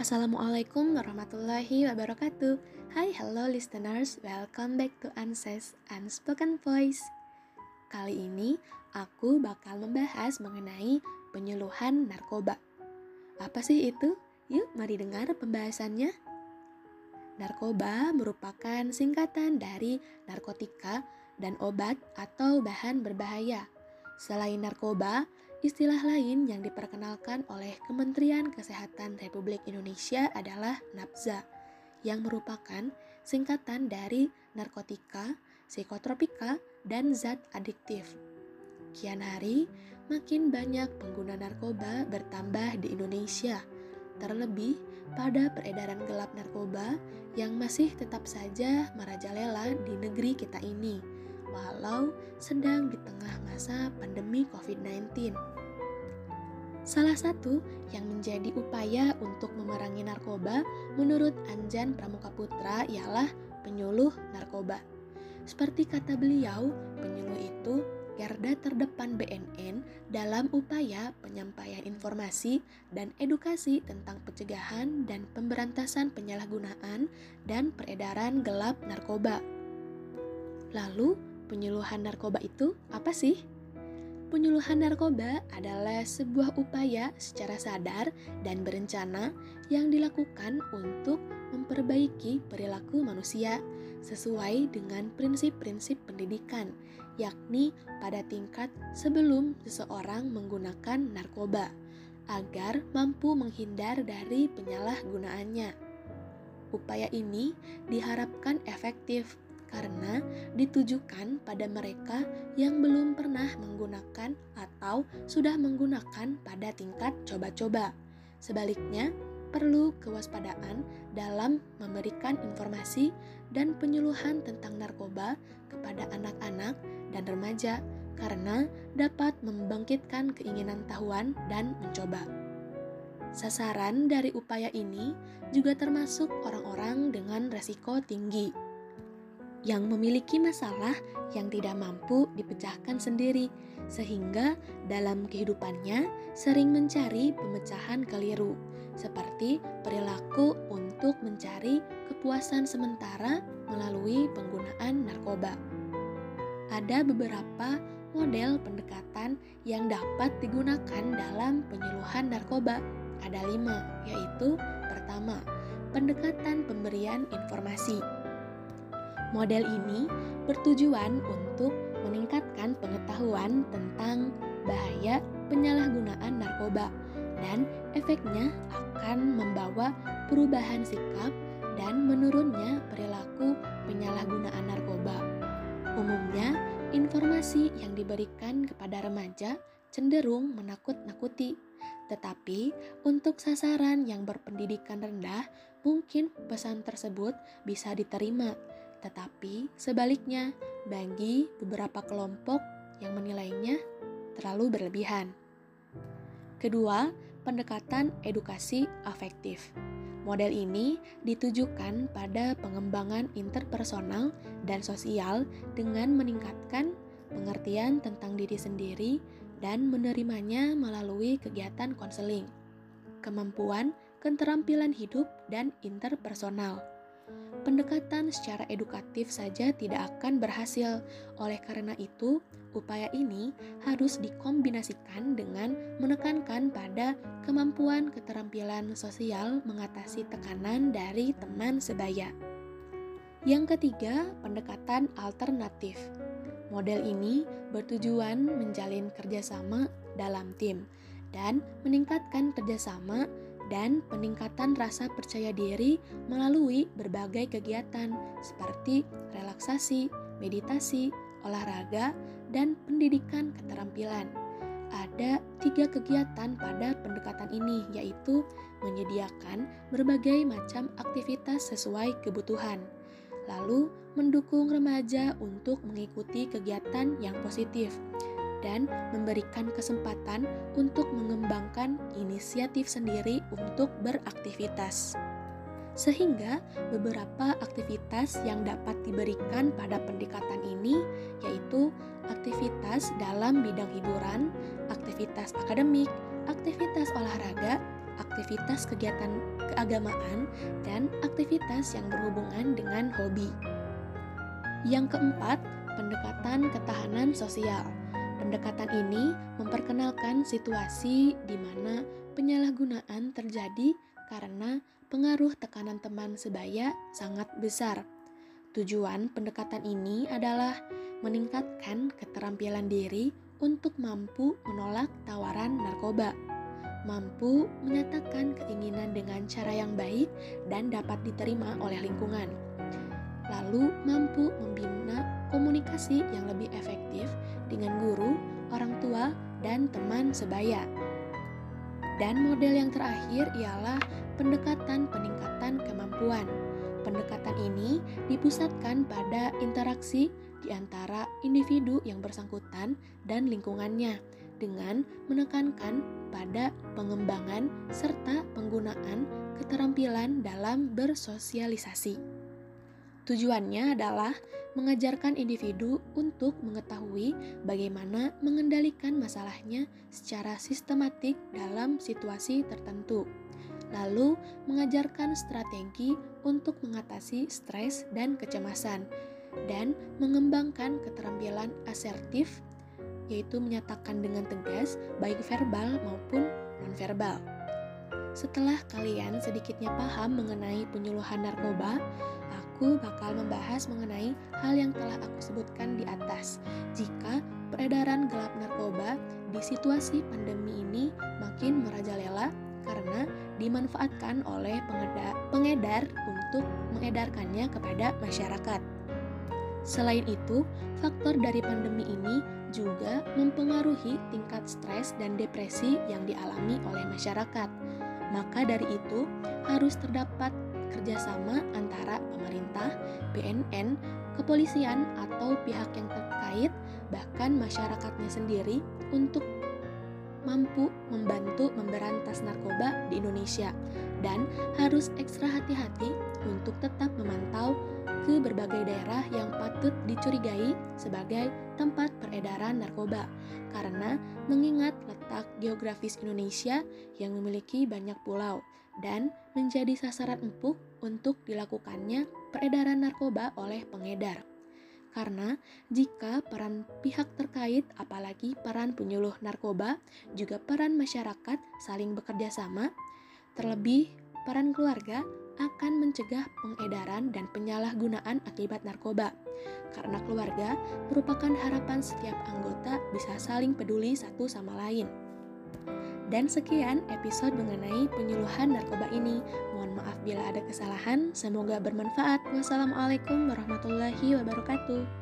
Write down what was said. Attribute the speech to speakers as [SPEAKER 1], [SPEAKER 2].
[SPEAKER 1] Assalamualaikum warahmatullahi wabarakatuh. Hai hello listeners, welcome back to Anses Unspoken Voice. Kali ini aku bakal membahas mengenai penyuluhan narkoba. Apa sih itu? Yuk mari dengar pembahasannya. Narkoba merupakan singkatan dari narkotika dan obat atau bahan berbahaya. Selain narkoba, istilah lain yang diperkenalkan oleh Kementerian Kesehatan Republik Indonesia adalah NAPZA, yang merupakan singkatan dari narkotika, psikotropika, dan zat adiktif. Kian hari, makin banyak pengguna narkoba bertambah di Indonesia, terlebih pada peredaran gelap narkoba yang masih tetap saja merajalela di negeri kita ini walau sedang di tengah masa pandemi COVID-19. Salah satu yang menjadi upaya untuk memerangi narkoba menurut Anjan Pramuka Putra ialah penyuluh narkoba. Seperti kata beliau, penyuluh itu garda terdepan BNN dalam upaya penyampaian informasi dan edukasi tentang pencegahan dan pemberantasan penyalahgunaan dan peredaran gelap narkoba. Lalu, penyuluhan narkoba itu apa sih? Penyuluhan narkoba adalah sebuah upaya secara sadar dan berencana yang dilakukan untuk memperbaiki perilaku manusia sesuai dengan prinsip-prinsip pendidikan, yakni pada tingkat sebelum seseorang menggunakan narkoba, agar mampu menghindar dari penyalahgunaannya. Upaya ini diharapkan efektif karena ditujukan pada mereka yang belum pernah menggunakan atau sudah menggunakan pada tingkat coba-coba. Sebaliknya, perlu kewaspadaan dalam memberikan informasi dan penyuluhan tentang narkoba kepada anak-anak dan remaja karena dapat membangkitkan keinginan tahuan dan mencoba. Sasaran dari upaya ini juga termasuk orang-orang dengan resiko tinggi yang memiliki masalah yang tidak mampu dipecahkan sendiri, sehingga dalam kehidupannya sering mencari pemecahan keliru, seperti perilaku untuk mencari kepuasan sementara melalui penggunaan narkoba. Ada beberapa model pendekatan yang dapat digunakan dalam penyuluhan narkoba. Ada lima, yaitu pertama, pendekatan pemberian informasi Model ini bertujuan untuk meningkatkan pengetahuan tentang bahaya penyalahgunaan narkoba dan efeknya akan membawa perubahan sikap dan menurunnya perilaku penyalahgunaan narkoba. Umumnya, informasi yang diberikan kepada remaja cenderung menakut-nakuti. Tetapi untuk sasaran yang berpendidikan rendah, mungkin pesan tersebut bisa diterima tetapi sebaliknya, bagi beberapa kelompok yang menilainya terlalu berlebihan. Kedua, pendekatan edukasi afektif. Model ini ditujukan pada pengembangan interpersonal dan sosial dengan meningkatkan pengertian tentang diri sendiri dan menerimanya melalui kegiatan konseling, kemampuan, keterampilan hidup, dan interpersonal pendekatan secara edukatif saja tidak akan berhasil. Oleh karena itu, upaya ini harus dikombinasikan dengan menekankan pada kemampuan keterampilan sosial mengatasi tekanan dari teman sebaya. Yang ketiga, pendekatan alternatif. Model ini bertujuan menjalin kerjasama dalam tim dan meningkatkan kerjasama dan peningkatan rasa percaya diri melalui berbagai kegiatan seperti relaksasi, meditasi, olahraga, dan pendidikan keterampilan. Ada tiga kegiatan pada pendekatan ini, yaitu menyediakan berbagai macam aktivitas sesuai kebutuhan, lalu mendukung remaja untuk mengikuti kegiatan yang positif, dan memberikan kesempatan untuk mengembangkan inisiatif sendiri untuk beraktivitas. Sehingga beberapa aktivitas yang dapat diberikan pada pendekatan ini yaitu aktivitas dalam bidang hiburan, aktivitas akademik, aktivitas olahraga, aktivitas kegiatan keagamaan, dan aktivitas yang berhubungan dengan hobi. Yang keempat, pendekatan ketahanan sosial. Pendekatan ini memperkenalkan situasi di mana penyalahgunaan terjadi karena pengaruh tekanan teman sebaya sangat besar. Tujuan pendekatan ini adalah meningkatkan keterampilan diri untuk mampu menolak tawaran narkoba, mampu menyatakan keinginan dengan cara yang baik dan dapat diterima oleh lingkungan, lalu mampu membina komunikasi yang lebih efektif dengan guru, orang tua, dan teman sebaya. Dan model yang terakhir ialah pendekatan peningkatan kemampuan. Pendekatan ini dipusatkan pada interaksi di antara individu yang bersangkutan dan lingkungannya dengan menekankan pada pengembangan serta penggunaan keterampilan dalam bersosialisasi. Tujuannya adalah mengajarkan individu untuk mengetahui bagaimana mengendalikan masalahnya secara sistematik dalam situasi tertentu, lalu mengajarkan strategi untuk mengatasi stres dan kecemasan dan mengembangkan keterampilan asertif, yaitu menyatakan dengan tegas, baik verbal maupun nonverbal. Setelah kalian sedikitnya paham mengenai penyuluhan narkoba, aku bakal membahas mengenai hal yang telah aku sebutkan di atas. Jika peredaran gelap narkoba di situasi pandemi ini makin merajalela karena dimanfaatkan oleh pengedar, pengedar untuk mengedarkannya kepada masyarakat. Selain itu, faktor dari pandemi ini juga mempengaruhi tingkat stres dan depresi yang dialami oleh masyarakat. Maka dari itu, harus terdapat kerjasama antara pemerintah, BNN, kepolisian, atau pihak yang terkait, bahkan masyarakatnya sendiri untuk mampu membantu memberantas narkoba di Indonesia. Dan harus ekstra hati-hati untuk tetap memantau ke berbagai daerah yang patut dicurigai sebagai tempat peredaran narkoba. Karena mengingat letak geografis Indonesia yang memiliki banyak pulau dan menjadi sasaran empuk untuk dilakukannya peredaran narkoba oleh pengedar. Karena jika peran pihak terkait, apalagi peran penyuluh narkoba, juga peran masyarakat saling bekerja sama, terlebih peran keluarga akan mencegah pengedaran dan penyalahgunaan akibat narkoba. Karena keluarga merupakan harapan setiap anggota bisa saling peduli satu sama lain. Dan sekian episode mengenai penyuluhan narkoba ini. Mohon maaf bila ada kesalahan, semoga bermanfaat. Wassalamualaikum warahmatullahi wabarakatuh.